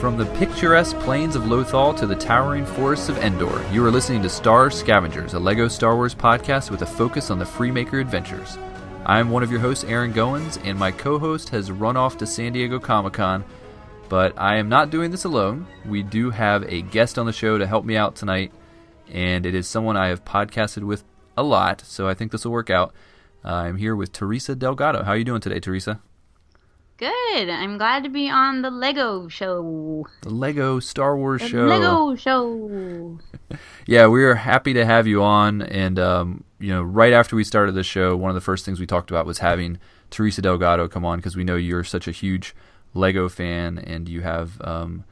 From the picturesque plains of Lothal to the towering forests of Endor, you are listening to Star Scavengers, a LEGO Star Wars podcast with a focus on the Freemaker adventures. I am one of your hosts, Aaron Goins, and my co host has run off to San Diego Comic Con, but I am not doing this alone. We do have a guest on the show to help me out tonight, and it is someone I have podcasted with a lot, so I think this will work out. Uh, I'm here with Teresa Delgado. How are you doing today, Teresa? Good. I'm glad to be on the Lego show. The Lego Star Wars The show. Lego show. Yeah, we are happy to have you on. And, um, you know, right after we started the show, one of the first things we talked about was having Teresa Delgado come on because we know you're such a huge Lego fan and you have um,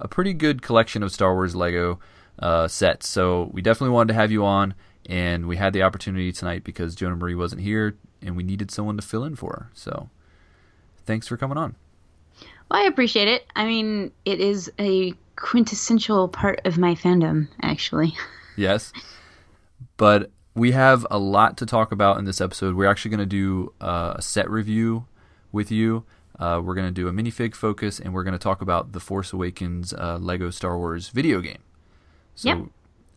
a pretty good collection of Star Wars Lego uh, sets. So we definitely wanted to have you on. And we had the opportunity tonight because Jonah Marie wasn't here and we needed someone to fill in for her. So thanks for coming on. Well, I appreciate it. I mean, it is a quintessential part of my fandom, actually. Yes. But we have a lot to talk about in this episode. We're actually going to do uh, a set review with you. Uh, we're going to do a minifig focus, and we're going to talk about the Force Awakens uh, Lego Star Wars video game. So, Yep.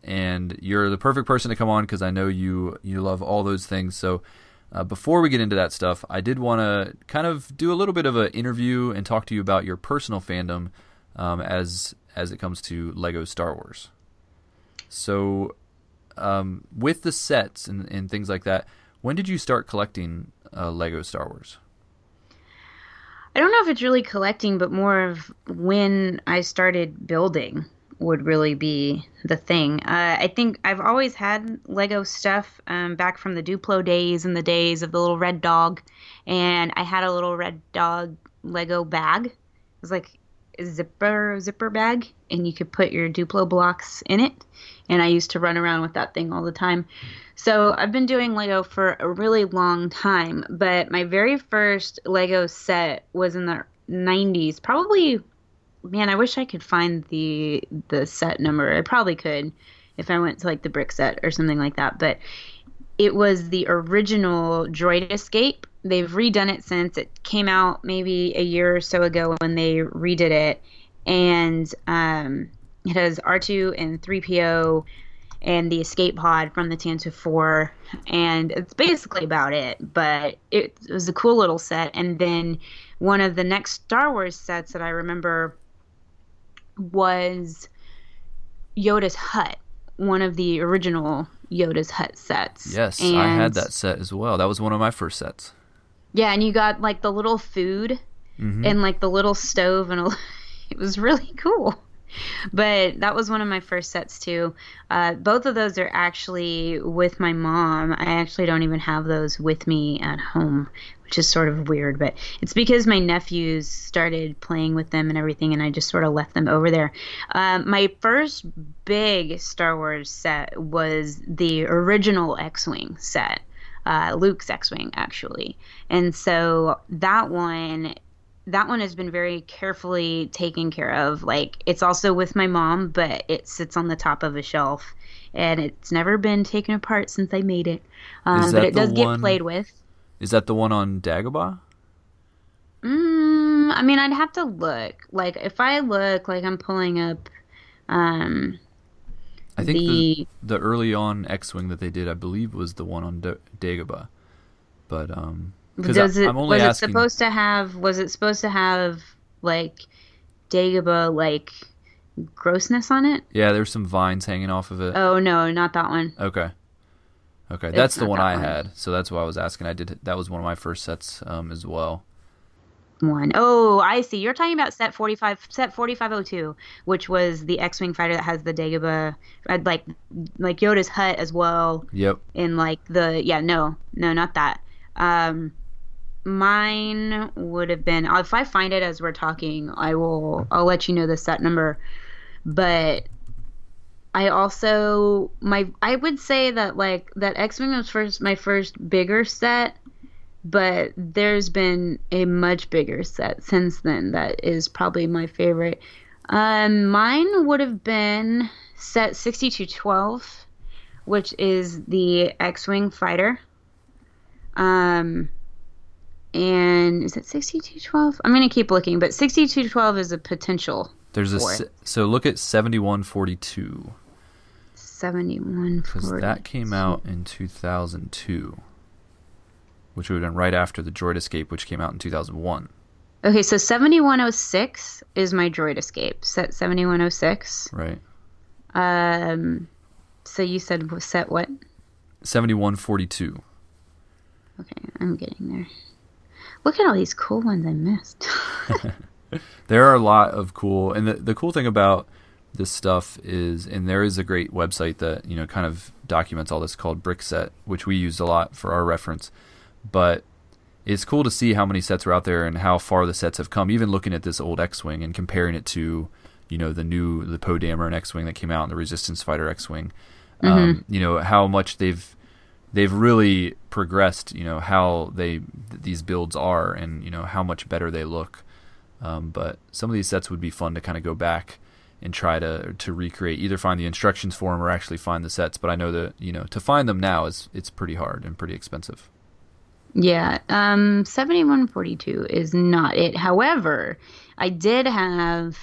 and you're the perfect person to come on because I know you you love all those things. So, uh, before we get into that stuff, I did want to kind of do a little bit of an interview and talk to you about your personal fandom um, as as it comes to Lego Star Wars. So, um, with the sets and, and things like that, when did you start collecting uh, Lego Star Wars? I don't know if it's really collecting, but more of when I started building would really be the thing. Uh, I think I've always had Lego stuff um, back from the Duplo days and the days of the little red dog, and I had a little red dog Lego bag. It was like a zipper zipper bag, and you could put your Duplo blocks in it. And I used to run around with that thing all the time. So I've been doing Lego for a really long time, but my very first Lego set was in the 90s. Probably man, I wish I could find the the set number. I probably could if I went to like the Brickset or something like that, but it was the original Droid Escape. They've redone it since it came out maybe a year or so ago when they redid it, and um, it has R2 and 3PO and the escape pod from the Tantive 4, and it's basically about it. But it, it was a cool little set. And then one of the next Star Wars sets that I remember was Yoda's hut, one of the original Yoda's hut sets. Yes, and, I had that set as well. That was one of my first sets. Yeah, and you got like the little food Mhm. and like the little stove, and a, it was really cool. But that was one of my first sets too. Uh, both of those are actually with my mom. I actually don't even have those with me at home, which is sort of weird. But it's because my nephews started playing with them and everything, and I just sort of left them over there. Um, my first big Star Wars set was the original X-wing set. Uh, Luke's X-wing, actually, and so that one that one has been very carefully taken care of. Like it's also with my mom, but it sits on the top of a shelf, and it's never been taken apart since I made it. Um, but it does the get played with. Is that the one on Dagobah? Mm, I mean, I'd have to look. Like if I look, like I'm pulling up. Um, I think the, The- the early on X-wing that they did, I believe, was the one on Da- Dagobah. But um, does it I'm only was asking. it supposed to have? Was it supposed to have like Dagobah like grossness on it? yeah, there's some vines hanging off of it. Oh no, not that one. Okay. Okay, that's the one that I one. had, so that's why I was asking. I did that was one of my first sets um, as well. one. Oh, I see. You're talking about set 45 set 4502, which was the X-wing fighter that has the Dagobah uh, like like Yoda's hut as well Yep. in like the yeah, no. No, not that. Um mine would have been if I find it as we're talking, I will I'll let you know the set number. But I also my I would say that like that X-wing was first my first bigger set but there's been a much bigger set since then that is probably my favorite. Um, mine would have been set 6212, which is the X-wing fighter. Um, and is it 6212? I'm gonna keep looking, but 6212 is a potential There's a se- so look at 7142 71 because that came out in 2002, which would have been right after the Droid Escape, which came out in 2001. Okay, so 7106 is my Droid Escape. Set 7106. Right. Um, so you said set what? 7142. Okay, I'm getting there. Look at all these cool ones I missed. there are a lot of cool, and the the cool thing about this stuff is, and there is a great website that you know kind of documents all this called Brickset, which we used a lot for our reference. But it's cool to see how many sets are out there and how far the sets have come. Even looking at this old X-wing and comparing it to, you know, the new the Poe Dameron X-wing that came out and the Resistance Fighter X-wing. Mm-hmm. Um, you know how much they've they've really progressed. You know how they th- these builds are, and you know how much better they look. Um, but some of these sets would be fun to kind of go back and try to to recreate, either find the instructions for them or actually find the sets. But I know that you know to find them now is it's pretty hard and pretty expensive. Yeah, um, 7142 is not it. However, I did have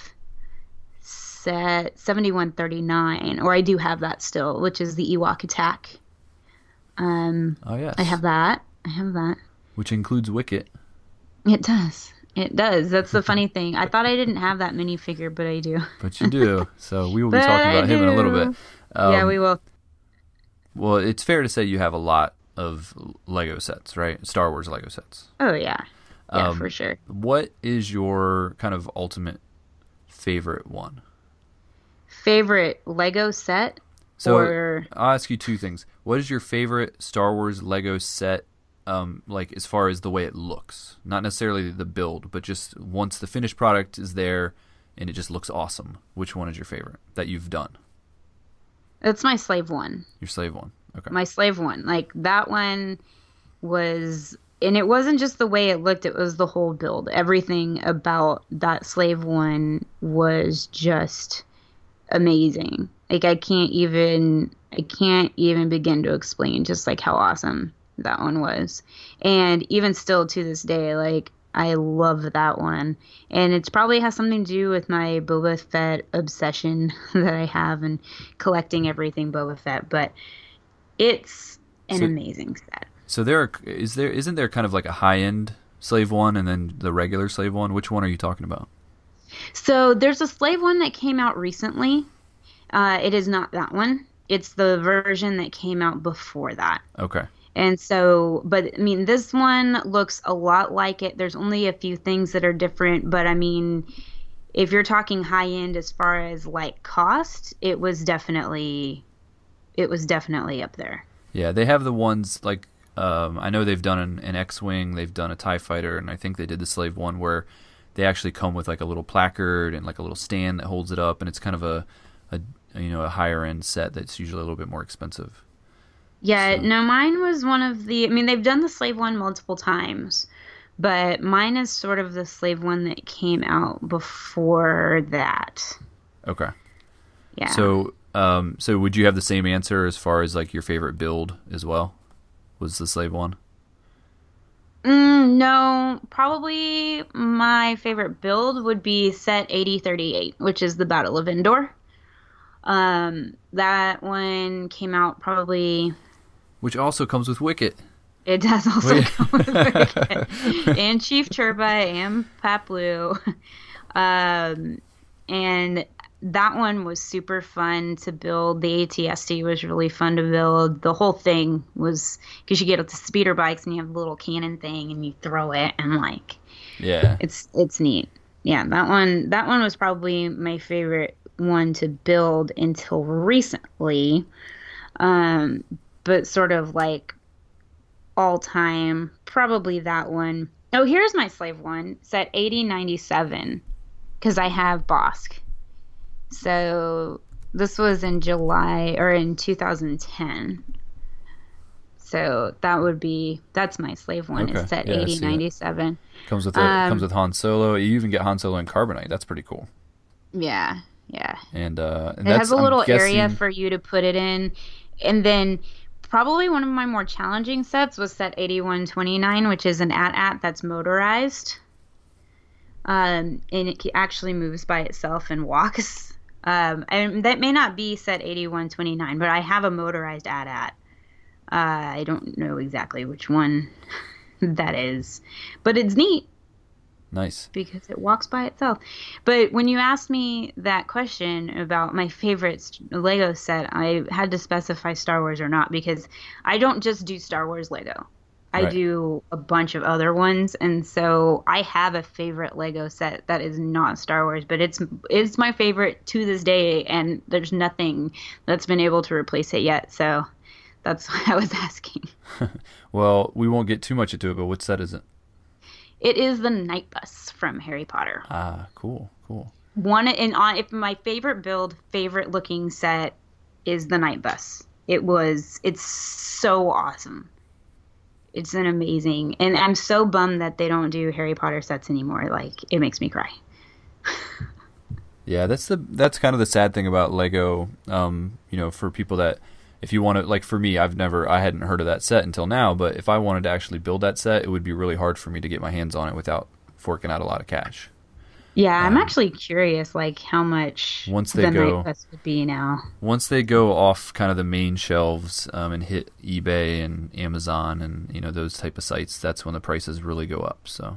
set 7139, or I do have that still, which is the Ewok attack. Um, Oh yes, I have that. I have that. which includes Wicket. It does. It does. That's the funny thing. I thought I didn't have that minifigure, but I do. But you do, so we will be talking about him in a little bit. Um, yeah, we will. Well, it's fair to say you have a lot of Lego sets, right? Star Wars Lego sets. Oh yeah, yeah, um, for sure. What is your kind of ultimate favorite one? Favorite Lego set So or I'll ask you two things. What is your favorite Star Wars Lego set? Um, like as far as the way it looks, not necessarily the build, but just once the finished product is there and it just looks awesome. Which one is your favorite that you've done? it's my slave one. Your slave one. Okay. my slave one like that one was and it wasn't just the way it looked it was the whole build everything about that slave one was just amazing like i can't even i can't even begin to explain just like how awesome that one was and even still to this day like i love that one and it probably has something to do with my boba fett obsession that i have and collecting everything boba fett but it's an So- amazing set. So there are, is there isn't there kind of like a high end slave one and then the regular slave one? Which one are you talking about? So there's a slave one that came out recently. Uh, it is not that one. It's the version that came out before that. Okay. And so, but I mean, this one looks a lot like it. There's only a few things that are different, but I mean, if you're talking high end as far as like cost, it was definitely, it was definitely up there. Yeah, they have the ones like um, I know they've done an, an X-wing, they've done a Tie Fighter, and I think they did the slave one where they actually come with like a little placard and like a little stand that holds it up, and it's kind of a, a you know a higher end set that's usually a little bit more expensive. Yeah, So- no, mine was one of the. I mean, they've done the slave one multiple times, but mine is sort of the slave one that came out before that. Okay. Yeah. So um, so would you have the same answer as far as like your favorite build as well? Was the slave one? Mm, no, probably my favorite build would be set 8038, which is the Battle of Endor. Um, that one came out probably. Which also comes with Wicket. It does also come with Wicket. and Chief Chirpa and Paploo. Um, and that one was super fun to build. The AT-ST was really fun to build. The whole thing was because you get the speeder bikes and you have the little cannon thing and you throw it and like Yeah. it's it's neat. Yeah, that one that one was probably my favorite one to build until recently. Um, but sort of like all time, probably that one. Oh, here's my slave one. Set 8097 because I have Bossk. So this was in July or in 2010. So that would be that's my slave one. Okay. It's set Yeah, I see it. 8097. Comes with a, Um, comes with Han Solo. You even get Han Solo in carbonite. That's pretty cool. Yeah, yeah. And uh, and It that's has a little area for you to put it in. And then probably one of my more challenging sets was set 8129, which is an AT-AT that's motorized. um, and it actually moves by itself and walks. Um, and that may not be set 8129, but I have a motorized AT-AT. Uh, I don't know exactly which one that is, but it's neat. Nice. Because it walks by itself. But when you asked me that question about my favorite Lego set, I had to specify Star Wars or not because I don't just do Star Wars Lego. I right. do a bunch of other ones, and so I have a favorite Lego set that is not Star Wars, but it's it's my favorite to this day, and there's nothing that's been able to replace it yet. So that's why I was asking. well, we won't get too much into it, but what set is it? It is the Night Bus from Harry Potter. Ah, cool, cool. One and on if my favorite build, favorite looking set is the Night Bus. It was it's so awesome. It's an amazing, and I'm so bummed that they don't do Harry Potter sets anymore. Like it makes me cry. yeah, that's the that's kind of the sad thing about Lego. Um, you know, for people that if you want to like for me i've never i hadn't heard of that set until now but if i wanted to actually build that set it would be really hard for me to get my hands on it without forking out a lot of cash yeah um, i'm actually curious like how much once they the go would be now once they go off kind of the main shelves um, and hit ebay and amazon and you know those type of sites that's when the prices really go up so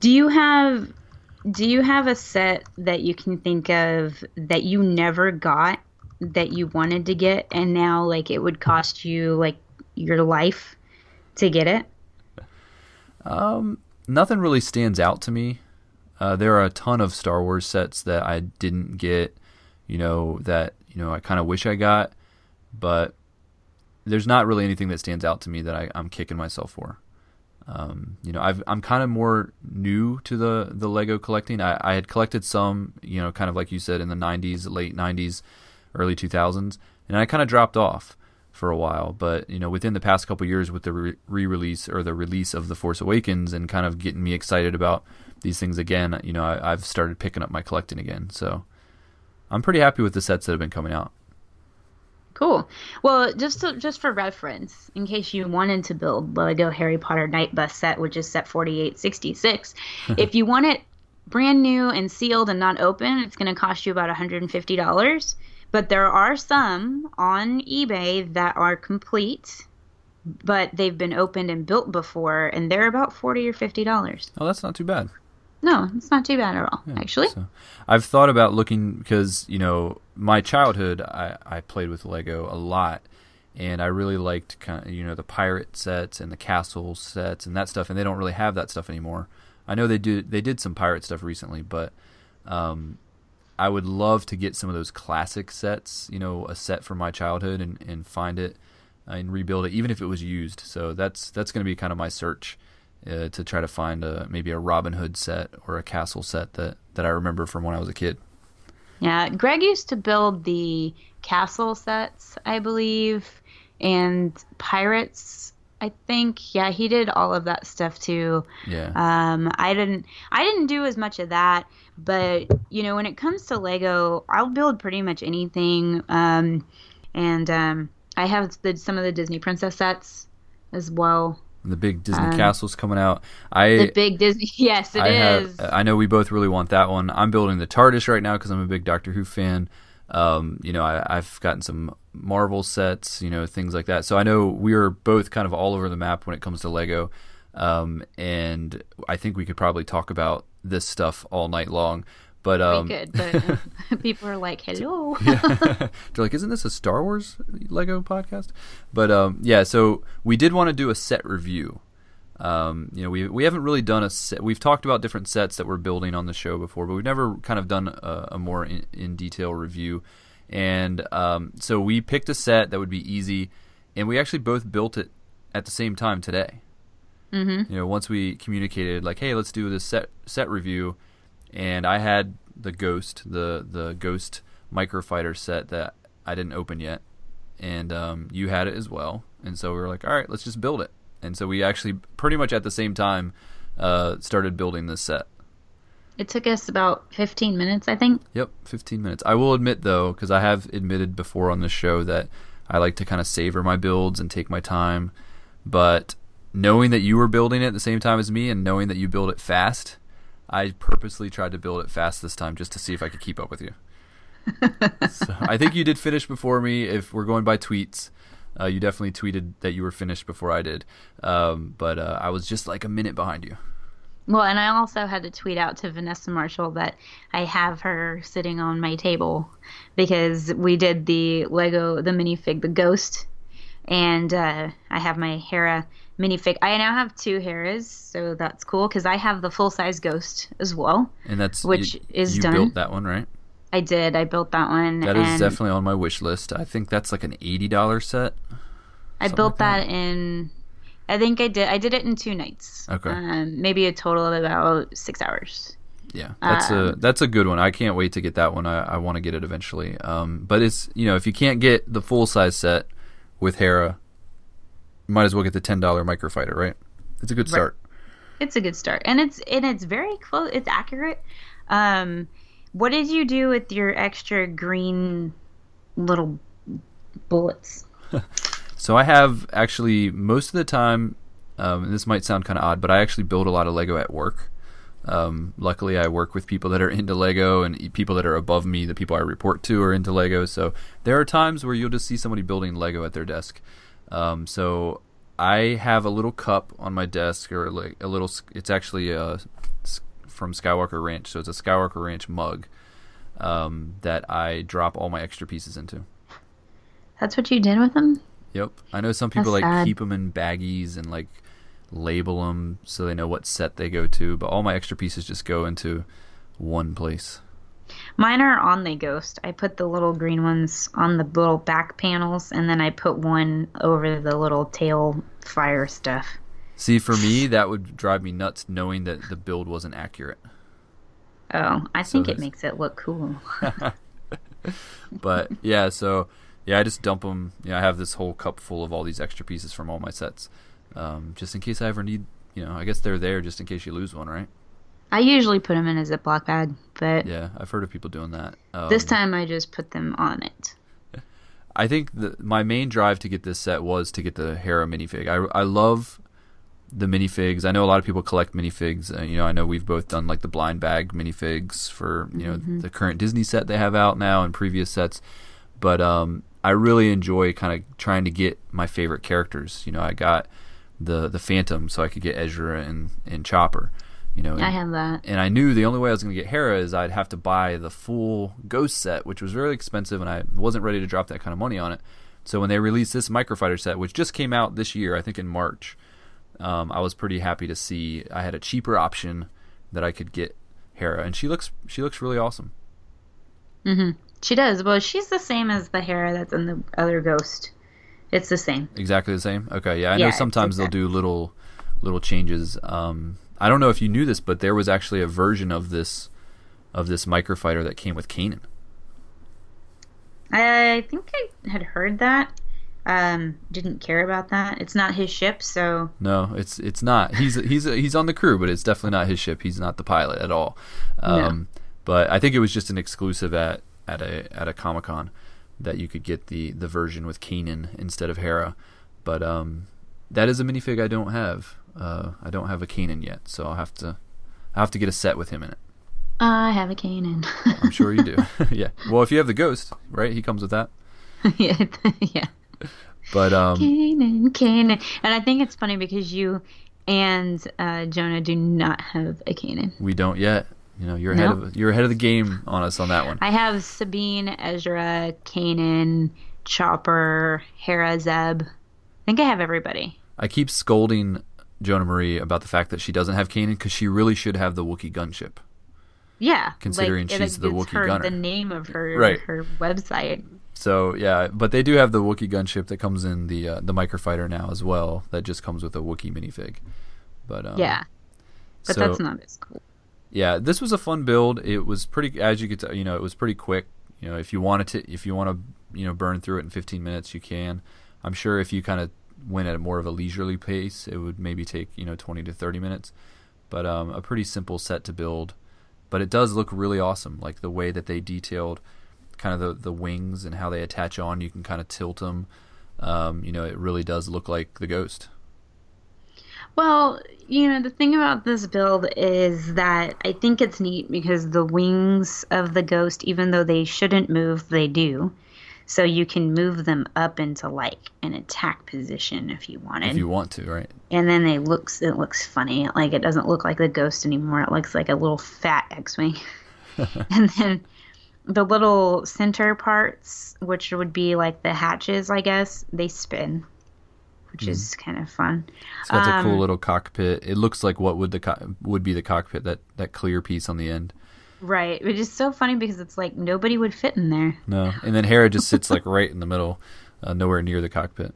do you have do you have a set that you can think of that you never got that you wanted to get and now like it would cost you like your life to get it? Um, nothing really stands out to me. Uh, there are a ton of Star Wars sets that I didn't get, you know, that you know I kind of wish I got, but there's not really anything that stands out to me that I, am kicking myself for. Um, you know, i am kind of more new to the the Lego collecting. I, I had collected some, you know, kind of like you said in the '90s, late '90s, early 2000s, and I kind of dropped off for a while. But you know, within the past couple years, with the re-release or the release of the Force Awakens, and kind of getting me excited about these things again, you know, I, I've started picking up my collecting again. So I'm pretty happy with the sets that have been coming out. Cool. Well, just to, just for reference, in case you wanted to build Lego Harry Potter Night Bus set, which is set 4866, if you want it brand new and sealed and not open, it's going to cost you about $150. But there are some on eBay that are complete, but they've been opened and built before, and they're about forty or fifty dollars. Oh, that's not too bad. No, it's not too bad at all, yeah, actually. So I've thought about looking because you know my childhood, I, I played with Lego a lot, and I really liked kind of you know the pirate sets and the castle sets and that stuff, and they don't really have that stuff anymore. I know they do they did some pirate stuff recently, but um, I would love to get some of those classic sets, you know, a set from my childhood and, and find it and rebuild it, even if it was used. So that's that's going to be kind of my search uh, to try to find a, maybe a Robin Hood set or a castle set that, that I remember from when I was a kid. Yeah, Greg used to build the castle sets, I believe, and pirates. I think yeah, he did all of that stuff too. Yeah. Um, I didn't I didn't do as much of that. But you know, when it comes to Lego, I'll build pretty much anything. Um, and um, I have the, some of the Disney princess sets as well. The big Disney um, castles coming out. I the big Disney. Yes, it I is. Have, I know we both really want that one. I'm building the TARDIS right now because I'm a big Doctor Who fan. Um, you know, I, have gotten some Marvel sets, you know, things like that. So I know we are both kind of all over the map when it comes to Lego. Um, and I think we could probably talk about this stuff all night long. But um, we could, but people are like, "Hello." They're like, "Isn't this a Star Wars Lego podcast?" But um, yeah, so we did want to do a set review. Um, you know, we we haven't really done a set. We've talked about different sets that we're building on the show before, but we've never kind of done a, a more in, in, detail review. And um, so we picked a set that would be easy, and we actually both built it at the same time today. Mm-hmm. You know, once we communicated like, hey, let's do this set set review, and I had the Ghost, the the Ghost Microfighter set that I didn't open yet, and um, you had it as well, and so we were like, all right, let's just build it, and so we actually pretty much at the same time uh, started building this set. It took us about 15 minutes, I think. Yep, 15 minutes. I will admit though, because I have admitted before on the show that I like to kind of savor my builds and take my time, but knowing that you were building it at the same time as me and knowing that you build it fast, I purposely tried to build it fast this time just to see if I could keep up with you. so I think you did finish before me. If we're going by tweets, uh, you definitely tweeted that you were finished before I did. Um, but uh, I was just like a minute behind you. Well, and I also had to tweet out to Vanessa Marshall that I have her sitting on my table because we did the Lego, the minifig, the ghost, and uh, I have my Hera minifig. I now have two Heras, so that's cool because I have the full size ghost as well. And that's which you, is you done. built that one, right? I did. I built that one. That is definitely on my wish list. I think that's like an eighty dollar set. I built like that. that in. I think I did. I did it in two nights. Okay. Um, maybe a total of about six hours. Yeah, that's a Um, that's a good one. I can't wait to get that one. I, I want to get it eventually. Um, but it's you know if you can't get the full size set with Hera, might as well get the ten dollar microfighter. Right? It's a good Right. start. It's a good start, and it's and it's very close. It's accurate. Um, what did you do with your extra green little bullets? So I have actually most of the time. Um, and this might sound kind of odd, but I actually build a lot of Lego at work. Um, luckily, I work with people that are into Lego and people that are above me. The people I report to are into Lego. So there are times where you'll just see somebody building Lego at their desk. Um, so I have a little cup on my desk, or like a little. It's actually uh, s- from Skywalker Ranch, so it's a Skywalker Ranch mug um, that I drop all my extra pieces into. That's what you did with them. Yep. I know some people That's like sad. keep them in baggies and like label them so they know what set they go to, but all my extra pieces just go into one place. Mine are on the ghost. I put the little green ones on the little back panels, and then I put one over the little tail fire stuff. See, for me, that would drive me nuts knowing that the build wasn't accurate. Oh, I think it makes it look cool. But yeah, so yeah, I just dump them. You know, I have this whole cup full of all these extra pieces from all my sets, um, just in case I ever need. You know, I guess they're there just in case you lose one, right? I usually put them in a Ziploc bag, but Yeah, I've heard of people doing that. Um, this time I just put them on it. I think the, my main drive to get this set was to get the Hera minifig. I, I love the minifigs. I know a lot of people collect minifigs. Uh, you know, I know we've both done like the blind bag minifigs for you know the current Disney set they have out now and previous sets. But um, I really enjoy kind of trying to get my favorite characters. You know, I got the the Phantom so I could get Ezra and and Chopper. You know, and, I have that. and I knew the only way I was going to get Hera is I'd have to buy the full Ghost set, which was really expensive, and I wasn't ready to drop that kind of money on it. So when they released this Microfighter set, which just came out this year, I think in March, um, I was pretty happy to see I had a cheaper option that I could get Hera, and she looks she looks really awesome. hmm She does. Well, she's the same as the Hera that's in the other Ghost. It's the same. Exactly the same. Okay, yeah, I Yeah, know sometimes they'll do little little changes. Um, I don't know if you knew this, but there was actually a version of this of this Microfighter that came with Kanan. I think I had heard that. Um, didn't care about that. It's not his ship, so No, it's it's not. He's he's he's on the crew, but it's definitely not his ship. He's not the pilot at all. Um, But I think it was just an exclusive at at a at a Comic Con that you could get the the version with Kanan instead of Hera. But um, that is a minifig I don't have. Uh, I don't have a Kanan yet, so I'll have to I have to get a set with him in it. I have a Kanan. I'm sure you do. yeah. Well, if you have the Ghost, right? He comes with that. yeah, yeah. But um, Kanan, Kanan. And I think it's funny because you and uh, Jonah do not have a Kanan. we don't yet. You know, you're ahead Nope. of you're ahead of the game on us on that one. I have Sabine, Ezra, Kanan, Chopper, Hera, Zeb. I think I have everybody. I keep scolding Jonah Marie about the fact that she doesn't have Kanan because she really should have the Wookiee gunship. Yeah, Considering like, she's it- the Wookiee her, gunner. The name of her Right. her website. So yeah, but they do have the Wookiee gunship that comes in the uh, the microfighter now as well. That just comes with a Wookiee minifig. But um, yeah, but so- that's not as cool. yeah, this was a fun build. It was pretty, as you could, tell, you know, it was pretty quick. You know, if you wanted to, if you want to, you know, burn through it in 15 minutes, you can. I'm sure if you kind of went at more of a leisurely pace, it would maybe take you know 20 to 30 minutes. But um, a pretty simple set to build. But it does look really awesome, like the way that they detailed kind of the the wings and how they attach on. You can kind of tilt them. Um, you know, it really does look like the Ghost. Well, you know, the thing about this build is that I think it's neat because the wings of the ghost, even though they shouldn't move, they do. So you can move them up into like an attack position if you wanted. If you want to, right? And then it looks it looks funny. Like it doesn't look like the ghost anymore. It looks like a little fat X-wing. and then the little center parts, which would be like the hatches, I guess, they spin, which mm. is kind of fun. So that's um, a cool little cockpit. It looks like what would the co- would be the cockpit that that clear piece on the end. Right, which is so funny because it's like nobody would fit in there. No, and then Hera just sits like right in the middle, uh, nowhere near the cockpit.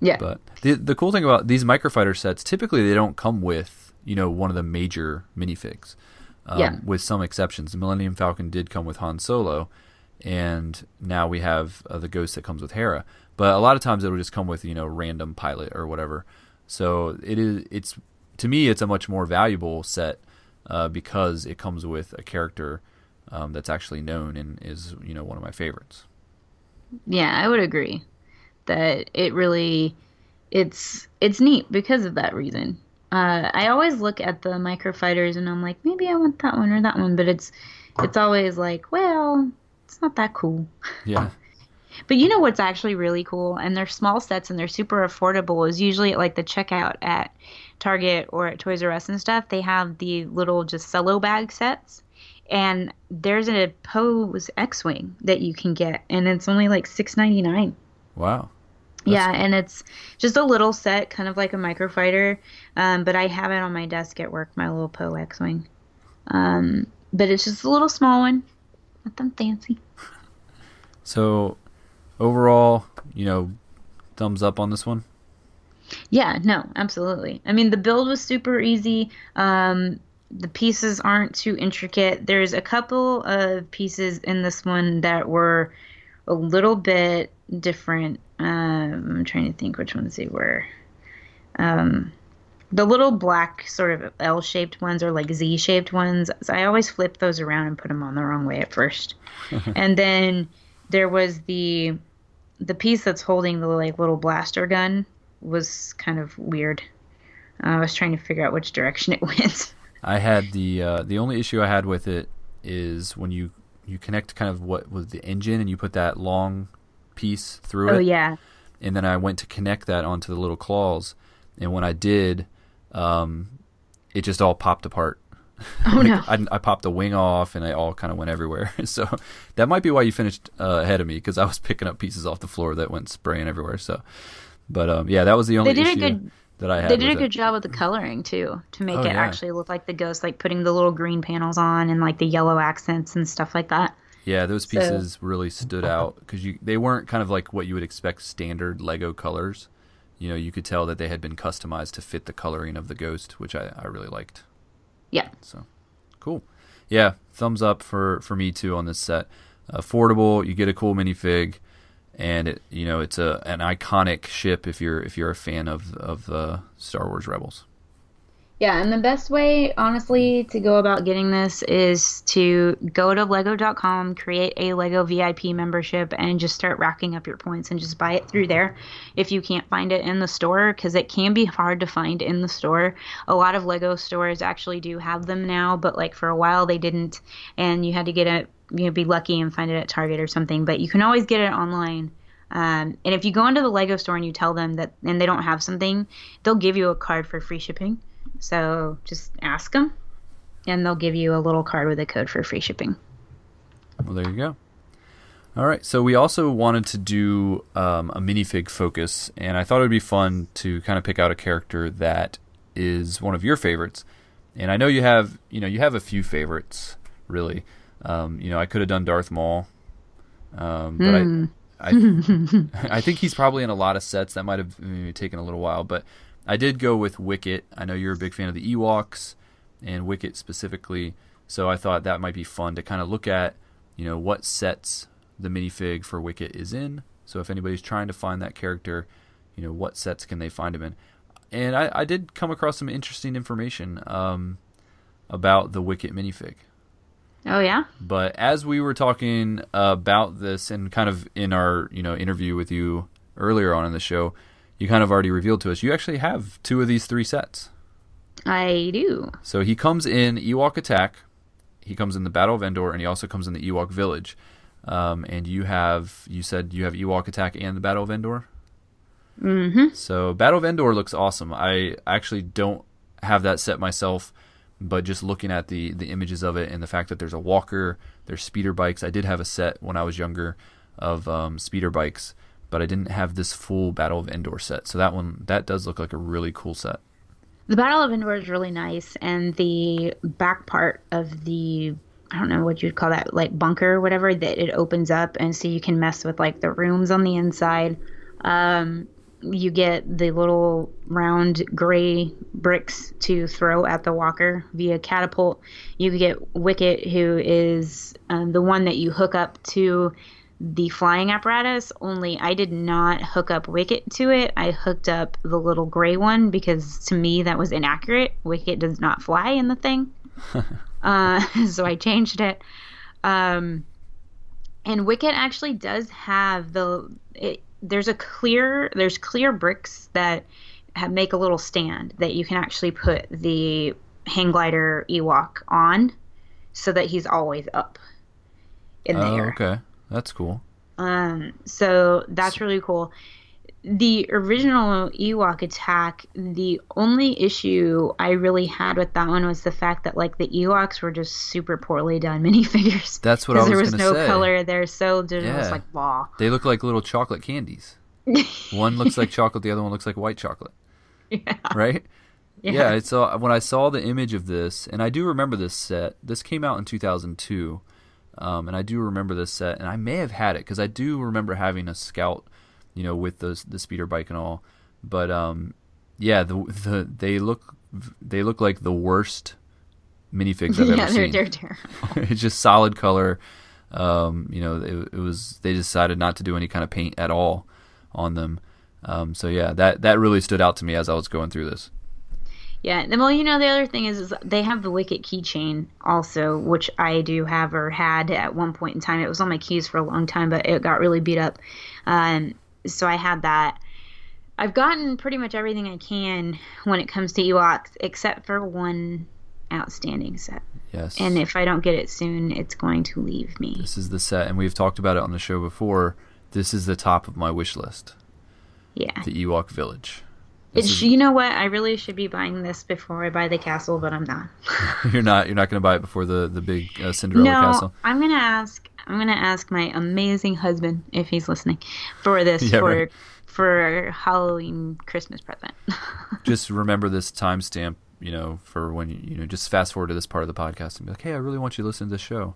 Yeah. But the the cool thing about these microfighter sets, typically they don't come with you know one of the major minifigs. Um, yeah. With some exceptions, the Millennium Falcon did come with Han Solo, and now we have uh, the Ghost that comes with Hera. But a lot of times it'll just come with you know random pilot or whatever. So it is it's to me it's a much more valuable set uh, because it comes with a character um, that's actually known and is you know one of my favorites. Yeah, I would agree that it really it's it's neat because of that reason. Uh, I always look at the microfighters and I'm like, maybe I want that one or that one, but it's it's always like, well, it's not that cool. Yeah. but you know what's actually really cool, and they're small sets and they're super affordable. Is usually at like the checkout at Target or at Toys R Us and stuff, they have the little just cello bag sets. And there's a Poe's X Wing that you can get, and it's only like six ninety nine. Wow. That's yeah, and it's just a little set, kind of like a microfighter. Um, but I have it on my desk at work, my little Poe X Wing. Um, but it's just a little small one, nothing fancy. So, overall, you know, thumbs up on this one? Yeah, no, absolutely. I mean, the build was super easy. Um, the pieces aren't too intricate. There's a couple of pieces in this one that were a little bit different. Um, I'm trying to think which ones they were. Um, the little black sort of L-shaped ones or like Z-shaped ones. So I always flip those around and put them on the wrong way at first. and then there was the the piece that's holding the like little blaster gun was kind of weird. Uh, I was trying to figure out which direction it went. I had the uh, the only issue I had with it is when you you connect kind of what was the engine and you put that long piece through oh, it. Oh yeah. And then I went to connect that onto the little claws, and when I did, um, it just all popped apart. Oh like, no! I, I, popped the wing off, and it all kind of went everywhere. so that might be why you finished uh, ahead of me because I was picking up pieces off the floor that went spraying everywhere. So but um, yeah, that was the only they did issue a good, that I had. They did a good it. job with the coloring too to make oh, it yeah. actually look like the ghost, like putting the little green panels on and like the yellow accents and stuff like that. Yeah, those pieces so. really stood out because you they weren't kind of like what you would expect standard Lego colors. You know, you could tell that they had been customized to fit the coloring of the ghost, which I, I really liked. Yeah. So, cool. Yeah, thumbs up for for me too on this set. Affordable, you get a cool minifig and it you know it's a an iconic ship if you're if you're a fan of of uh, Star Wars Rebels. Yeah, and the best way, honestly, to go about getting this is to go to lego.com, create a Lego VIP membership, and just start racking up your points and just buy it through there if you can't find it in the store, because it can be hard to find in the store. A lot of Lego stores actually do have them now, but like for a while they didn't, and you had to get it you know be lucky and find it at Target or something. But you can always get it online. Um, and if you go into the Lego store and you tell them that and they don't have something, they'll give you a card for free shipping. So just ask them, and they'll give you a little card with a code for free shipping. Well, there you go. All right, so we also wanted to do um, a minifig focus, and I thought it would be fun to kind of pick out a character that is one of your favorites. And I know you have, you know, you have a few favorites, really. Um, you know, I could have done Darth Maul, um, but mm. I, I, I think he's probably in a lot of sets. That might have taken a little while, but I did go with Wicket. I know you're a big fan of the Ewoks and Wicket specifically, so I thought that might be fun to kind of look at, you know, what sets the minifig for Wicket is in. So if anybody's trying to find that character, you know, what sets can they find him in? And I, I did come across some interesting information um, about the Wicket minifig. Oh yeah. But as we were talking about this and kind of in our you know interview with you earlier on in the show, you kind of already revealed to us you actually have two of these three sets. I do. So he comes in Ewok Attack, he comes in the Battle of Endor, and he also comes in the Ewok Village. Um, and you have you said you have Ewok Attack and the Battle of Endor. Mm-hmm. So Battle of Endor looks awesome. I actually don't have that set myself, but just looking at the the images of it and the fact that there's a walker, there's speeder bikes. I did have a set when I was younger of um, speeder bikes, but I didn't have this full Battle of Endor set. So that one that does look like a really cool set. The Battle of Endor is really nice, and the back part of the I don't know what you'd call that, like bunker or whatever, that it opens up, and so you can mess with like the rooms on the inside. Um, you get the little round gray bricks to throw at the walker via catapult. You get Wicket, who is um, the one that you hook up to the flying apparatus. Only I did not hook up Wicket to it. I hooked up the little gray one because to me that was inaccurate. Wicket does not fly in the thing, uh, so I changed it. Um, and Wicket actually does have the it, there's a clear there's clear bricks that have, make a little stand that you can actually put the hang glider Ewok on, so that he's always up in the Oh, air. okay, that's cool. Um, so that's really cool. The original Ewok attack, the only issue I really had with that one was the fact that like the Ewoks were just super poorly done minifigures. That's what I was Because there was no say. color. They're so they're Yeah. like blah. They look like little chocolate candies. one looks like chocolate, the other one looks like white chocolate. Yeah. Right? Yeah. Yeah, it's uh, when I saw the image of this, and I do remember this set. This came out in 2002, um, and I do remember this set, and I may have had it because I do remember having a Scout, you know, with the the speeder bike and all. But um, yeah, the the they look they look like the worst minifigs I've yeah, ever they're, seen. they're terrible. it's just solid color. Um, you know, it, it was they decided not to do any kind of paint at all on them. Um, so yeah, that that really stood out to me as I was going through this. Yeah, and well, you know, the other thing is, is they have the Wicket keychain also, which I do have or had at one point in time. It was on my keys for a long time, but it got really beat up. Um, so I had that. I've gotten pretty much everything I can when it comes to Ewoks, except for one outstanding set. Yes. And if I don't get it soon, it's going to leave me. this is the set, and we've talked about it on the show before. This is the top of my wish list. Yeah. The Ewok Village. Is- you know what? I really should be buying this before I buy the castle, but I'm not. you're not you're not going to buy it before the the big uh, Cinderella no, castle. I'm gonna ask. I'm gonna ask my amazing husband if he's listening for this Yeah, for right. for Halloween Christmas present. Just remember this timestamp. You know, for when you you know, just fast forward to this part of the podcast and be like, "Hey, I really want you to listen to this show."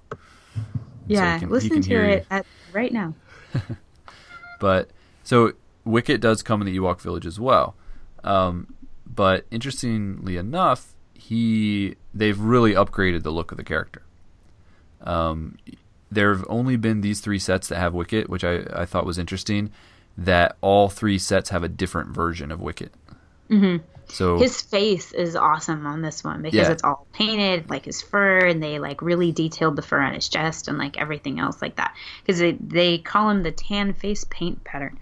yeah, he can- listen to it at, right now. But so Wicket does come in the Ewok village as well. Um, but interestingly enough, he they've really upgraded the look of the character. Um, there have only been these three sets that have Wicket, which I, I thought was interesting. That all three sets have a different version of Wicket. Mhm. So His face is awesome on this one because Yeah. it's all painted like his fur, and they like really detailed the fur on his chest and like everything else like that. Because they they call him the tan face paint pattern.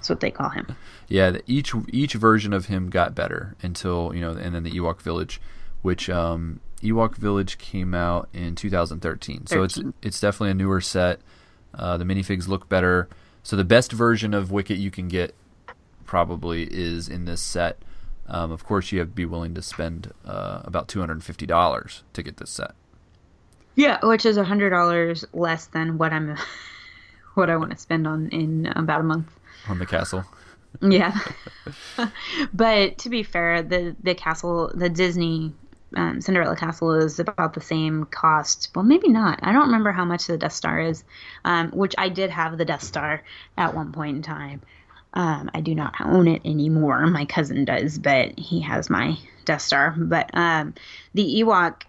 That's what they call him. Yeah, the- each each version of him got better until you know, and then the Ewok Village, which um, Ewok Village came out in 2013. So it's it's definitely a newer set. Uh, the minifigs look better. So the best version of Wicket you can get probably is in this set. Um, of course, you have to be willing to spend uh, about two hundred and fifty dollars to get this set. Yeah, which is hundred dollars less than what I'm what I want to spend on in about a month. On the castle. Yeah. but to be fair, the the castle, the Disney um, Cinderella castle is about the same cost. Well, maybe not. I don't remember how much the Death Star is, um, which I did have the Death Star at one point in time. Um, I do not own it anymore. My cousin does, but he has my Death Star. But um, the Ewok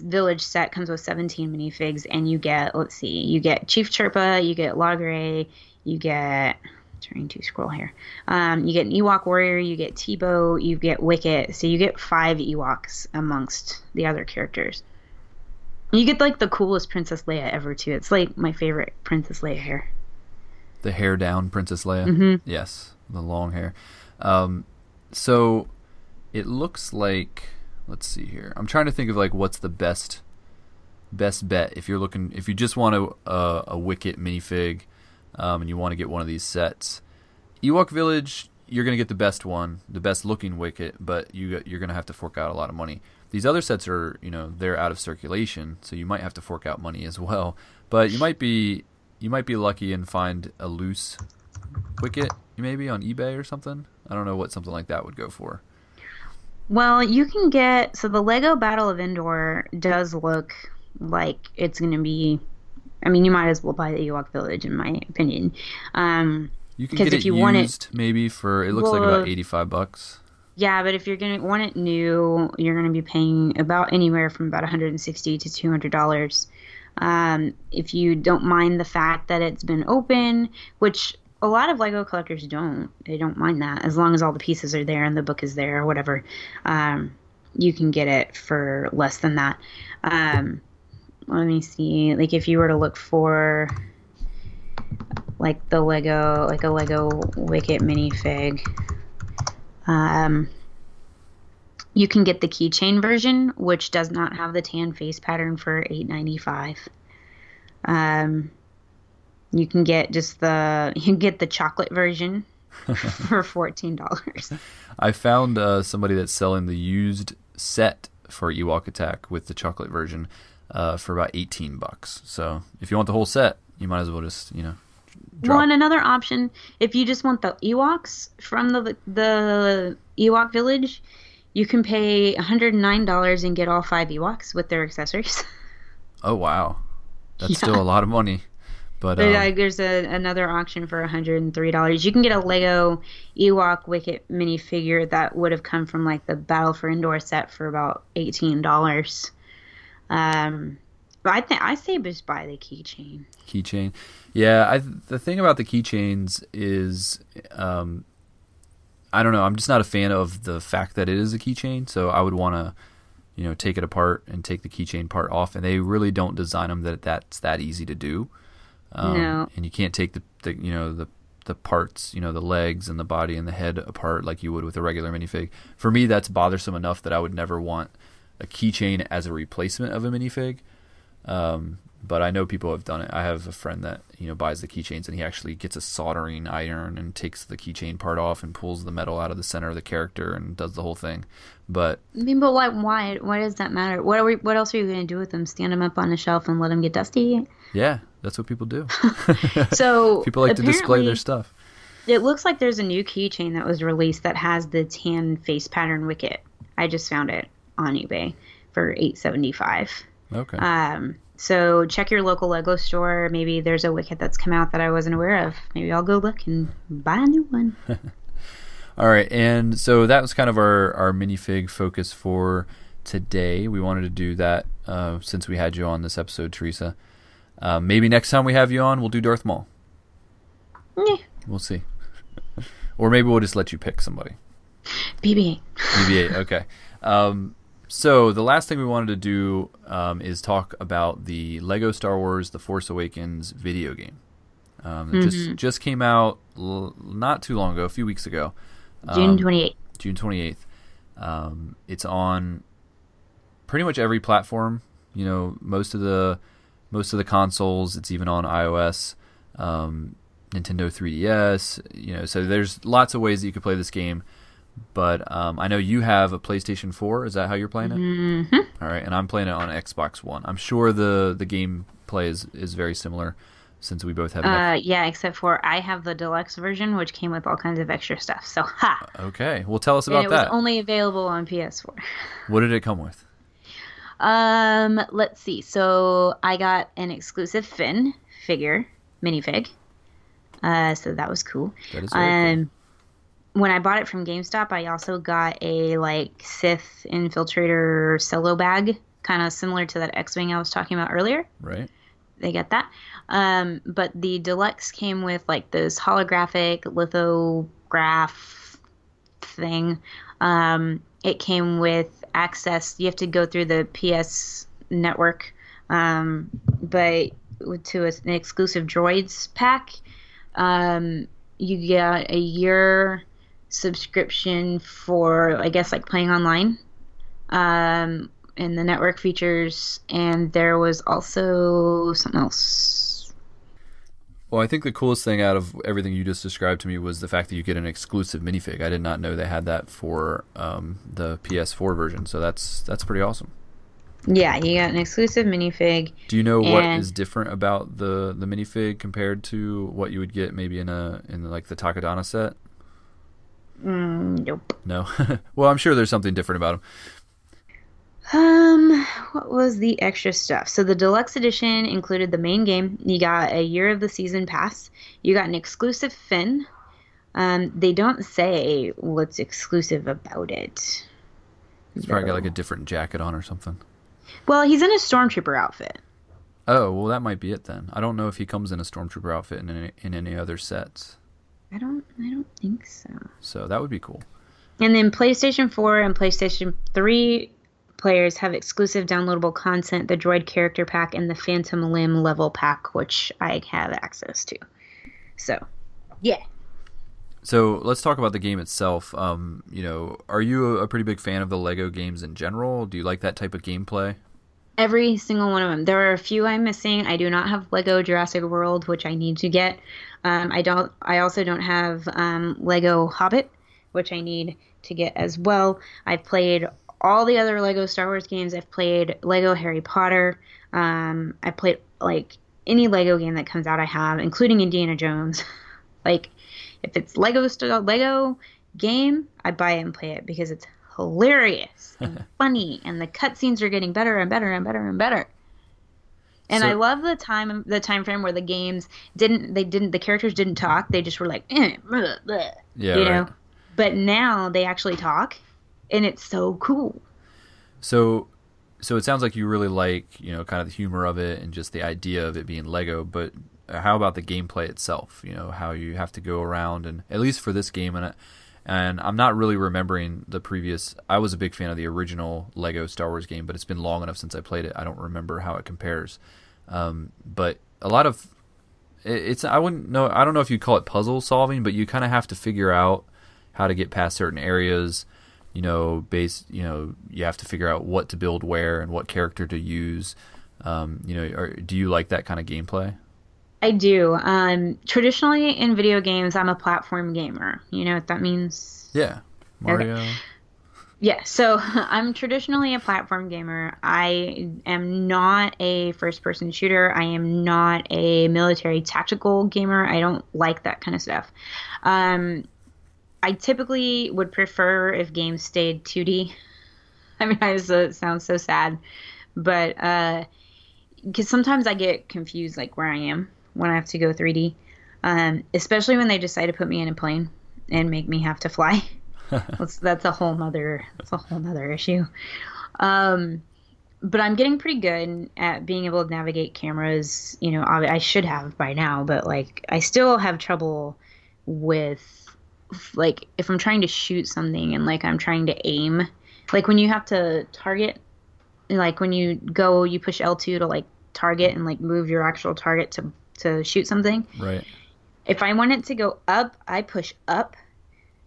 village set comes with 17 minifigs, and you get, let's see, you get Chief Chirpa, you get Logray, you get trying to scroll here. Um, you get an Ewok warrior, you get Teebo, you get Wicket, so you get five Ewoks amongst the other characters. You get like the coolest Princess Leia ever too. It's like my favorite Princess Leia hair. The hair down Princess Leia. Mm-hmm. Yes, the long hair. Um, so it looks like let's see here. I'm trying to think of like what's the best best bet if you're looking if you just want a a, a Wicket minifig um, and you want to get one of these sets. Ewok Village, you're gonna get the best one, the best looking Wicket, but you you're gonna have to fork out a lot of money. These other sets are you know they're out of circulation, so you might have to fork out money as well. But you might be you might be lucky and find a loose Wicket maybe on eBay or something. I don't know what something like that would go for. Well, you can get so the Lego Battle of Endor does look like it's going to be. I mean, you might as well buy the Ewok Village, in my opinion. Um, you can get if it you used, want it, maybe for it looks well, like about eighty-five bucks. Yeah, but if you're gonna want it new, you're gonna be paying about anywhere from about 160 to 200 dollars. Um, if you don't mind the fact that it's been open, which a lot of Lego collectors don't. They don't mind that as long as all the pieces are there and the book is there or whatever. Um, you can get it for less than that. Um, let me see. Like if you were to look for like the Lego, like a Lego Wicket minifig, um, you can get the keychain version, which does not have the tan face pattern for eight ninety five. Um, you can get just the you can get the chocolate version for fourteen dollars. I found uh, somebody that's selling the used set for Ewok Attack with the chocolate version uh, for about eighteen bucks. So if you want the whole set, you might as well just you know. Drop. Well, and another option, if you just want the Ewoks from the the Ewok Village, you can pay one hundred and nine dollars and get all five Ewoks with their accessories. Oh wow, that's yeah. still a lot of money. But um, uh, there's a, another auction for $103. You can get a Lego Ewok Wicket minifigure that would have come from like the Battle for Endor set for about $18. Um, but I think I say just buy the keychain. Keychain, yeah. I the thing about the keychains is, um, I don't know. I'm just not a fan of the fact that it is a keychain. So I would want to, you know, take it apart and take the keychain part off. And they really don't design them that that's that easy to do. Um, no. And you can't take the, the you know the the parts, you know, the legs and the body and the head apart like you would with a regular minifig. For me, that's bothersome enough that I would never want a keychain as a replacement of a minifig. Um, but I know people have done it. I have a friend that you know buys the keychains and he actually gets a soldering iron and takes the keychain part off and pulls the metal out of the center of the character and does the whole thing. But I mean, but why? Why? Why does that matter? What are we, What else are you going to do with them? Stand them up on a shelf and let them get dusty? Yeah, that's what people do. so people like to display their stuff. It looks like there's a new keychain that was released that has the tan face pattern wicket. I just found it on eBay for eight seventy five. Okay. Um. So check your local Lego store. Maybe there's a wicket that's come out that I wasn't aware of. Maybe I'll go look and buy a new one. All right, and so that was kind of our our minifig focus for today. We wanted to do that uh, since we had you on this episode, Teresa. Uh, maybe next time we have you on, we'll do Darth Maul. Yeah. We'll see. or maybe we'll just let you pick somebody. BB-8. BB-8. Okay. Um, so the last thing we wanted to do um, is talk about the Lego Star Wars: The Force Awakens video game. Um, mm-hmm. just just came out l- not too long ago, a few weeks ago. June um, twenty eighth. June twenty eighth. Um, it's on pretty much every platform. You know, most of the most of the consoles. It's even on iOS, um, Nintendo 3DS. You know, so there's lots of ways that you could play this game. But um, I know you have a PlayStation 4. Is that how you're playing it? Mm-hmm. All right, and I'm playing it on Xbox One. I'm sure the the game play is, is very similar since we both have. Uh, yeah, except for I have the deluxe version, which came with all kinds of extra stuff. So ha. Okay, well, tell us about and it that. It was only available on PS4. What did it come with? Um, let's see. So I got an exclusive Finn figure, minifig. Uh, so that was cool. That is um, cool when I bought it from GameStop, I also got a like Sith infiltrator solo bag, kind of similar to that X-wing I was talking about earlier. Right. They get that. Um, but the deluxe came with like this holographic lithograph thing. Um, it came with access. You have to go through the PS network, um, but to a, an exclusive droids pack. Um, you get a year subscription for I guess like playing online, um, and the network features, and there was also something else. Well, I think the coolest thing out of everything you just described to me was the fact that you get an exclusive minifig. I did not know they had that for um, the PS4 version, so that's that's pretty awesome. Yeah, you got an exclusive minifig. Do you know what is different about the the minifig compared to what you would get maybe in a in like the Takodana set? Mm, nope. No. well, I'm sure there's something different about them. Um, what was the extra stuff? So the deluxe edition included the main game. You got a year of the season pass. You got an exclusive Finn. Um, they don't say what's exclusive about it. He's probably got like a different jacket on or something. Well, he's in a stormtrooper outfit. Oh, well, that might be it then. I don't know if he comes in a stormtrooper outfit in any, in any other sets. I don't. I don't think so. So that would be cool. And then PlayStation 4 and PlayStation 3 players have exclusive downloadable content, the Droid Character Pack and the Phantom Limb Level Pack, which I have access to. So, yeah. So let's talk about the game itself. Um, you know, are you a, a pretty big fan of the Lego games in general? Do you like that type of gameplay? Every single one of them. There are a few I'm missing. I do not have Lego Jurassic World, which I need to get. Um, I don't. I also don't have um, Lego Hobbit, which I need to get as well. I've played all the other Lego Star Wars games. I've played Lego Harry Potter. Um, I played like any Lego game that comes out. I have, including Indiana Jones. like if it's Lego Lego game, I buy it and play it because it's hilarious and funny, and the cutscenes are getting better and better and better and better. And so, I love the time the time frame where the games didn't they didn't the characters didn't talk they just were like eh, blah, blah, yeah you right. know but now they actually talk and it's so cool. So, so it sounds like you really like you know kind of the humor of it and just the idea of it being Lego, but how about the gameplay itself? You know how you have to go around and at least for this game and. And I'm not really remembering the previous. I was a big fan of the original Lego Star Wars game, but it's been long enough since I played it. I don't remember how it compares. Um, but a lot of it's I wouldn't know. I don't know if you'd call it puzzle solving, but you kind of have to figure out how to get past certain areas you know, base, you know, you have to figure out what to build where and what character to use. Um, you know, or, do you like that kind of gameplay? I do. Um, traditionally in video games, I'm a platform gamer. You know what that means? Yeah, Mario. Okay. Yeah, so I'm traditionally a platform gamer. I am not a first person shooter. I am not a military tactical gamer. I don't like that kind of stuff. Um, I typically would prefer if games stayed 2D. I mean, it sounds so sad, but because uh, sometimes I get confused, like where I am when I have to go 3D, um, especially when they decide to put me in a plane and make me have to fly. that's, that's a whole nother that's a whole nother issue. Um, but I'm getting pretty good at being able to navigate cameras. You know, I, I should have by now, but like I still have trouble with like if I'm trying to shoot something and like I'm trying to aim, like when you have to target, like when you go, you push L2 to like target and like move your actual target to to shoot something. Right. If I want it to go up, I push up.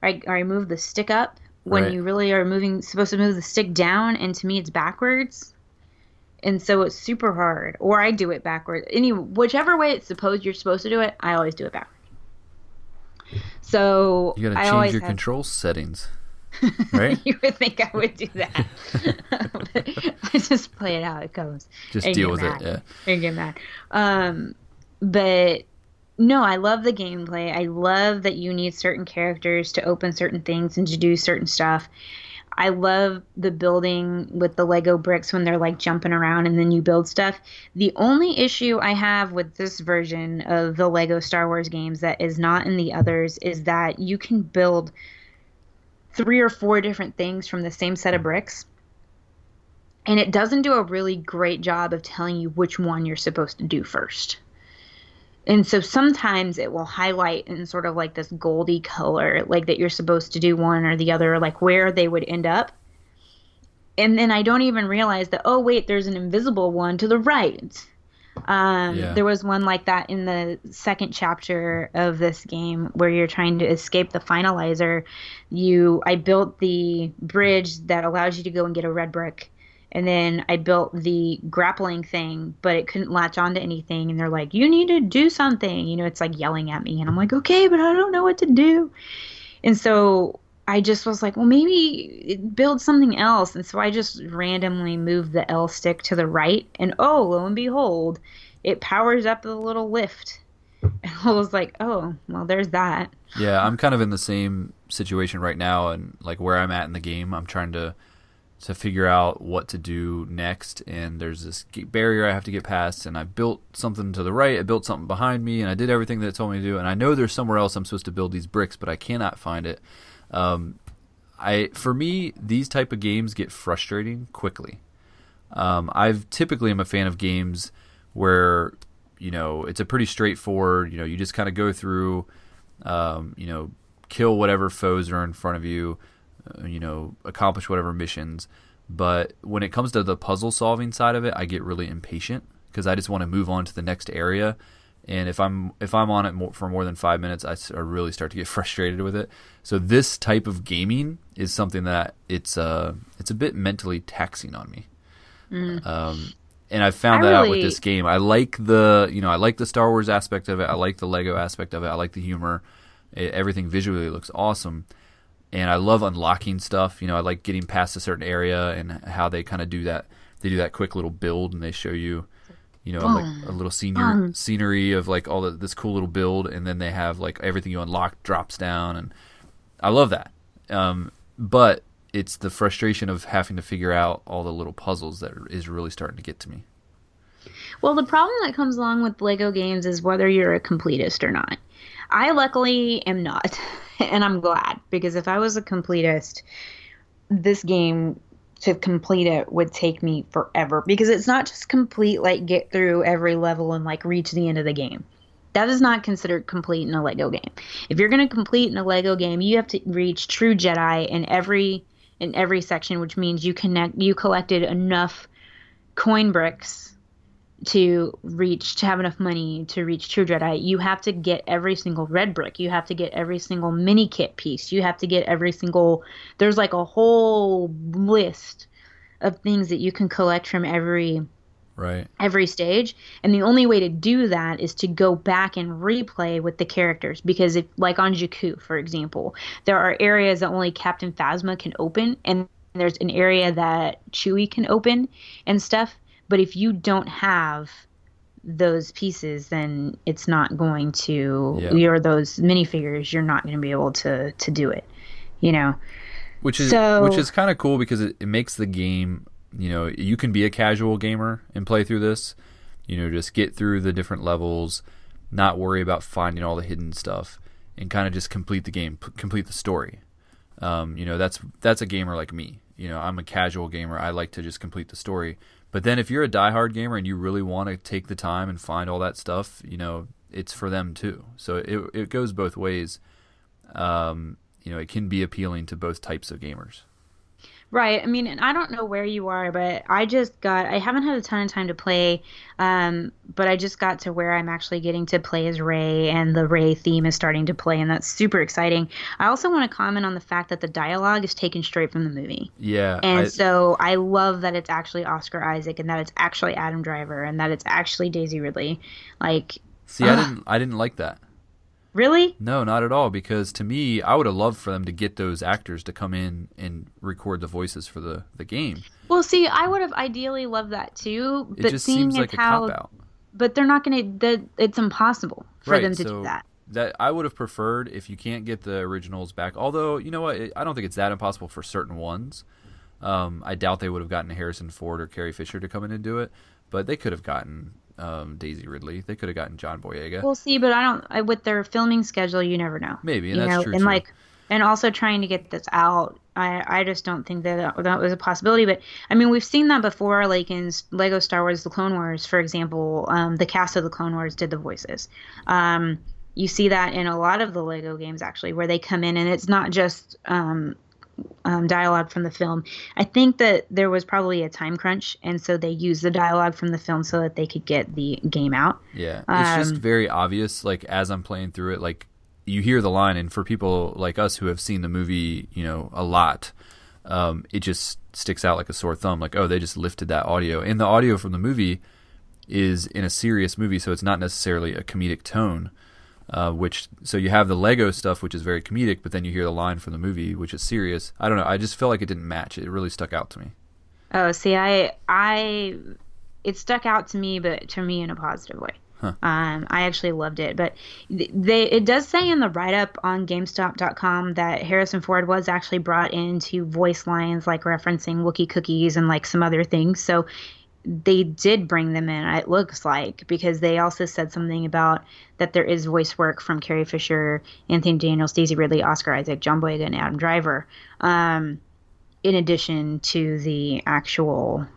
I, or I move the stick up when right. you really are moving supposed to move the stick down and to me it's backwards and so it's super hard or i do it backwards any whichever way it's supposed you're supposed to do it i always do it backwards so you got to change your have... control settings, right? you would think I would do that. I just play it how it goes. Just deal with mad. it, yeah. And get mad. Um, but no, I love the gameplay. I love that you need certain characters to open certain things and to do certain stuff. I love the building with the Lego bricks when they're like jumping around and then you build stuff. The only issue I have with this version of the Lego Star Wars games that is not in the others is that you can build three or four different things from the same set of bricks. And it doesn't do a really great job of telling you which one you're supposed to do first and so sometimes it will highlight in sort of like this goldy color like that you're supposed to do one or the other like where they would end up and then i don't even realize that oh wait there's an invisible one to the right Um, Yeah. There was one like that in the second chapter of this game where you're trying to escape the finalizer. You, I built the bridge that allows you to go and get a red brick, and then I built the grappling thing, but it couldn't latch onto anything. And they're like, "You need to do something," you know. It's like yelling at me, and I'm like, "Okay, but I don't know what to do." And so I just was like, well, maybe build something else. And so I just randomly moved the L stick to the right, and oh, lo and behold, it powers up the little lift. And I was like, oh, well, there's that. Yeah, I'm kind of in the same situation right now, and like where I'm at in the game, I'm trying to to figure out what to do next. And there's this barrier I have to get past, and I built something to the right, I built something behind me, and I did everything that it told me to do. And I know there's somewhere else I'm supposed to build these bricks, but I cannot find it. Um, I for me, these type of games get frustrating quickly. Um, I've typically am a fan of games where you know it's a pretty straightforward. You know, you just kind of go through, um, you know, kill whatever foes are in front of you, uh, you know, accomplish whatever missions. But when it comes to the puzzle solving side of it, I get really impatient because I just want to move on to the next area. And if I'm if I'm on it more, for more than five minutes, I really start to get frustrated with it. So this type of gaming is something that it's uh it's a bit mentally taxing on me. Um, and I found I that out with this game. I like the you know I like the Star Wars aspect of it. I like the Lego aspect of it. I like the humor. E- everything visually looks awesome, and I love unlocking stuff. You know, I like getting past a certain area and how they kind of do that. They do that quick little build, and they show you, you know, like a little senior scenery of like all the, this cool little build, and then they have like everything you unlock drops down, and I love that. Um, but it's the frustration of having to figure out all the little puzzles that is really starting to get to me. Well, the problem that comes along with Lego games is whether you're a completist or not. I luckily am not, and I'm glad because if I was a completist, this game to complete it would take me forever because it's not just complete like get through every level and like reach the end of the game. That is not considered complete in a Lego game. If you're going to complete in a Lego game, you have to reach true Jedi in every in every section, which means you connect you collected enough coin bricks to reach to have enough money to reach true jedi you have to get every single red brick. You have to get every single mini kit piece. You have to get every single there's like a whole list of things that you can collect from every Right. every stage. And the only way to do that is to go back and replay with the characters. Because if like on Jakku for example there are areas that only Captain Phasma can open and there's an area that Chewie can open and stuff but if you don't have those pieces then it's not going to you're those minifigures you're not going to be able to to do it you know? Which is So- which is kind of cool because it, it makes the game you know you can be a casual gamer and play through this you know just get through the different levels not worry about finding all the hidden stuff and kind of just complete the game p- complete the story. Um, you know that's that's a gamer like me. You know i'm a casual gamer. I like to just complete the story but then if you're a diehard gamer and you really want to take the time and find all that stuff you know it's for them too. So it, it goes both ways. Um, you know it can be appealing to both types of gamers Right. I mean, and I don't know where you are, but I just got, I haven't had a ton of time to play, um, but I just got to where I'm actually getting to play as Rey, and the Rey theme is starting to play, and that's super exciting. I also want to comment on the fact that the dialogue is taken straight from the movie. Yeah, And I- so I love that it's actually Oscar Isaac, and that it's actually Adam Driver, and that it's actually Daisy Ridley. Like, see, I didn't, I didn't like that. Really? No, not at all. Because to me, I would have loved for them to get those actors to come in and record the voices for the the game. Well, see, I would have ideally loved that too, It but just seeing seems like a how, cop out. but they're not going to. It's impossible for Right, them to so do that. That I would have preferred if you can't get the originals back. Although you know what, it, I don't think it's that impossible for certain ones. Um, I doubt they would have gotten Harrison Ford or Carrie Fisher to come in and do it, but they could have gotten um, Daisy Ridley. They could have gotten John Boyega. We'll see, but I don't. I, with their filming schedule, you never know. Maybe, and you that's know, true, and too. like, and also trying to get this out. I I just don't think that that was a possibility. But I mean, we've seen that before, like in Lego Star Wars: The Clone Wars, for example. Um, the cast of the Clone Wars did the voices. Um, you see that in a lot of the Lego games actually, where they come in and it's not just um, um, dialogue from the film. I think that there was probably a time crunch, and so they used the dialogue from the film so that they could get the game out. Yeah, it's um, just very obvious. Like as I'm playing through it, like you hear the line, and for people like us who have seen the movie, you know, a lot, um, it just sticks out like a sore thumb. Like, oh, they just lifted that audio, and the audio from the movie is in a serious movie, so it's not necessarily a comedic tone. Uh, which so you have the Lego stuff, which is very comedic, but then you hear the line from the movie, which is serious. I don't know. I just felt like it didn't match. It really stuck out to me. Oh, see, I I it stuck out to me, but to me in a positive way. Huh. Um, I actually loved it, but they it does say in the write up on GameStop.com that Harrison Ford was actually brought in to voice lines like referencing Wookie cookies and like some other things. So they did bring them in, it looks like, because they also said something about that there is voice work from Carrie Fisher, Anthony Daniels, Daisy Ridley, Oscar Isaac, John Boyega, and Adam Driver, um, in addition to the actual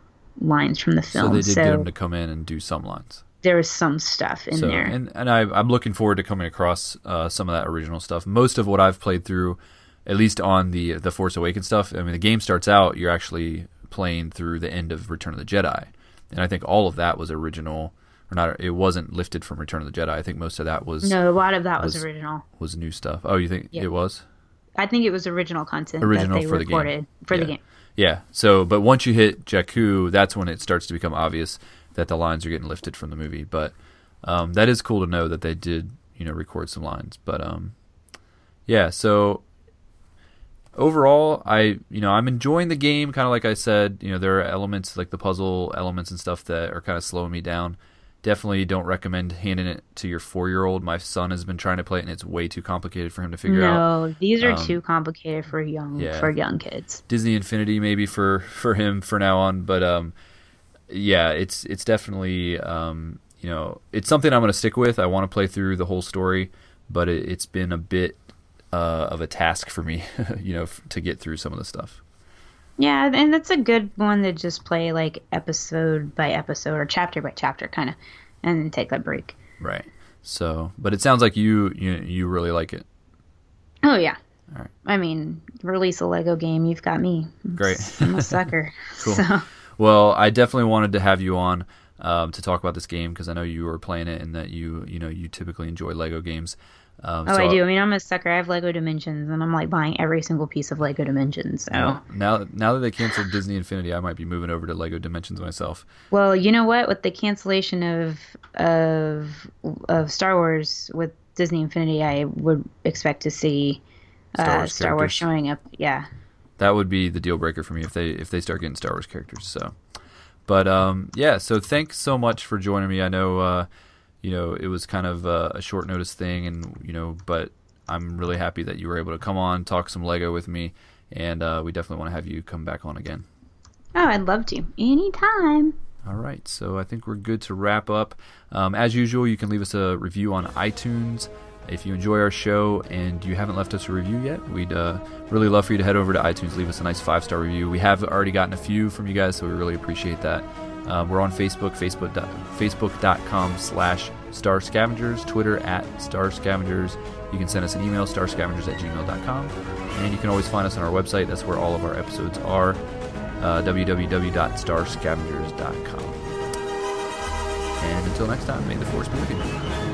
lines from the film. So they did so, get him to come in and do some lines. There was some stuff in so, there, and and I, am looking forward to coming across uh, some of that original stuff. Most of what I've played through, at least on the the Force Awakens stuff. I mean, the game starts out you're actually playing through the end of Return of the Jedi, and I think all of that was original or not. It wasn't lifted from Return of the Jedi. I think most of that was no. A lot of that was, was original. Was new stuff. Oh, you think yeah. it was? I think it was original content. Original for the game. For yeah. the game. Yeah. So, but once you hit Jakku, that's when it starts to become obvious that the lines are getting lifted from the movie. But um, that is cool to know that they did, you know, record some lines. But um, yeah. So overall, I you know I'm enjoying the game. Kind of like I said, you know there are elements like the puzzle elements and stuff that are kind of slowing me down. Definitely don't recommend handing it to your four year old. My son has been trying to play it and it's way too complicated for him to figure no, out. No, these are um, too complicated for young yeah. for young kids. Disney Infinity maybe for for him for now on, but um, yeah, it's it's definitely um, you know it's something I'm going to stick with. I want to play through the whole story, but it, it's been a bit uh, of a task for me, you know, f- to get through some of the stuff. Yeah, and that's a good one to just play like episode by episode or chapter by chapter, kind of, and then take that break. Right. So, but it sounds like you you you really like it. Oh yeah. All right. I mean, release a Lego game, you've got me. Great. I'm a sucker. cool. So. Well, I definitely wanted to have you on um, to talk about this game because I know you were playing it and that you you know you typically enjoy Lego games. Um, oh, so I do. I mean, I'm a sucker. I have Lego Dimensions, and I'm like buying every single piece of Lego Dimensions. So now, now that they canceled Disney Infinity, I might be moving over to Lego Dimensions myself. Well, you know what? With the cancellation of of of Star Wars with Disney Infinity, I would expect to see uh, Star, Wars, Star Wars showing up. Yeah, that would be the deal breaker for me if they if they start getting Star Wars characters. So, but um, yeah. So thanks so much for joining me. I know. Uh, you know, it was kind of a, a short notice thing, and you know, but I'm really happy that you were able to come on, talk some Lego with me, and uh, we definitely want to have you come back on again. Oh, I'd love to. Anytime. All right, so I think we're good to wrap up. Um, as usual, you can leave us a review on iTunes. If you enjoy our show and you haven't left us a review yet, we'd uh, really love for you to head over to iTunes, leave us a nice five star review. We have already gotten a few from you guys, so we really appreciate that. Uh, we're on Facebook, Facebook facebook.com slash star scavengers, Twitter at star scavengers. You can send us an email, starscavengers at gmail.com. And you can always find us on our website. That's where all of our episodes are, uh, www.starscavengers.com. And until next time, may the force be with you.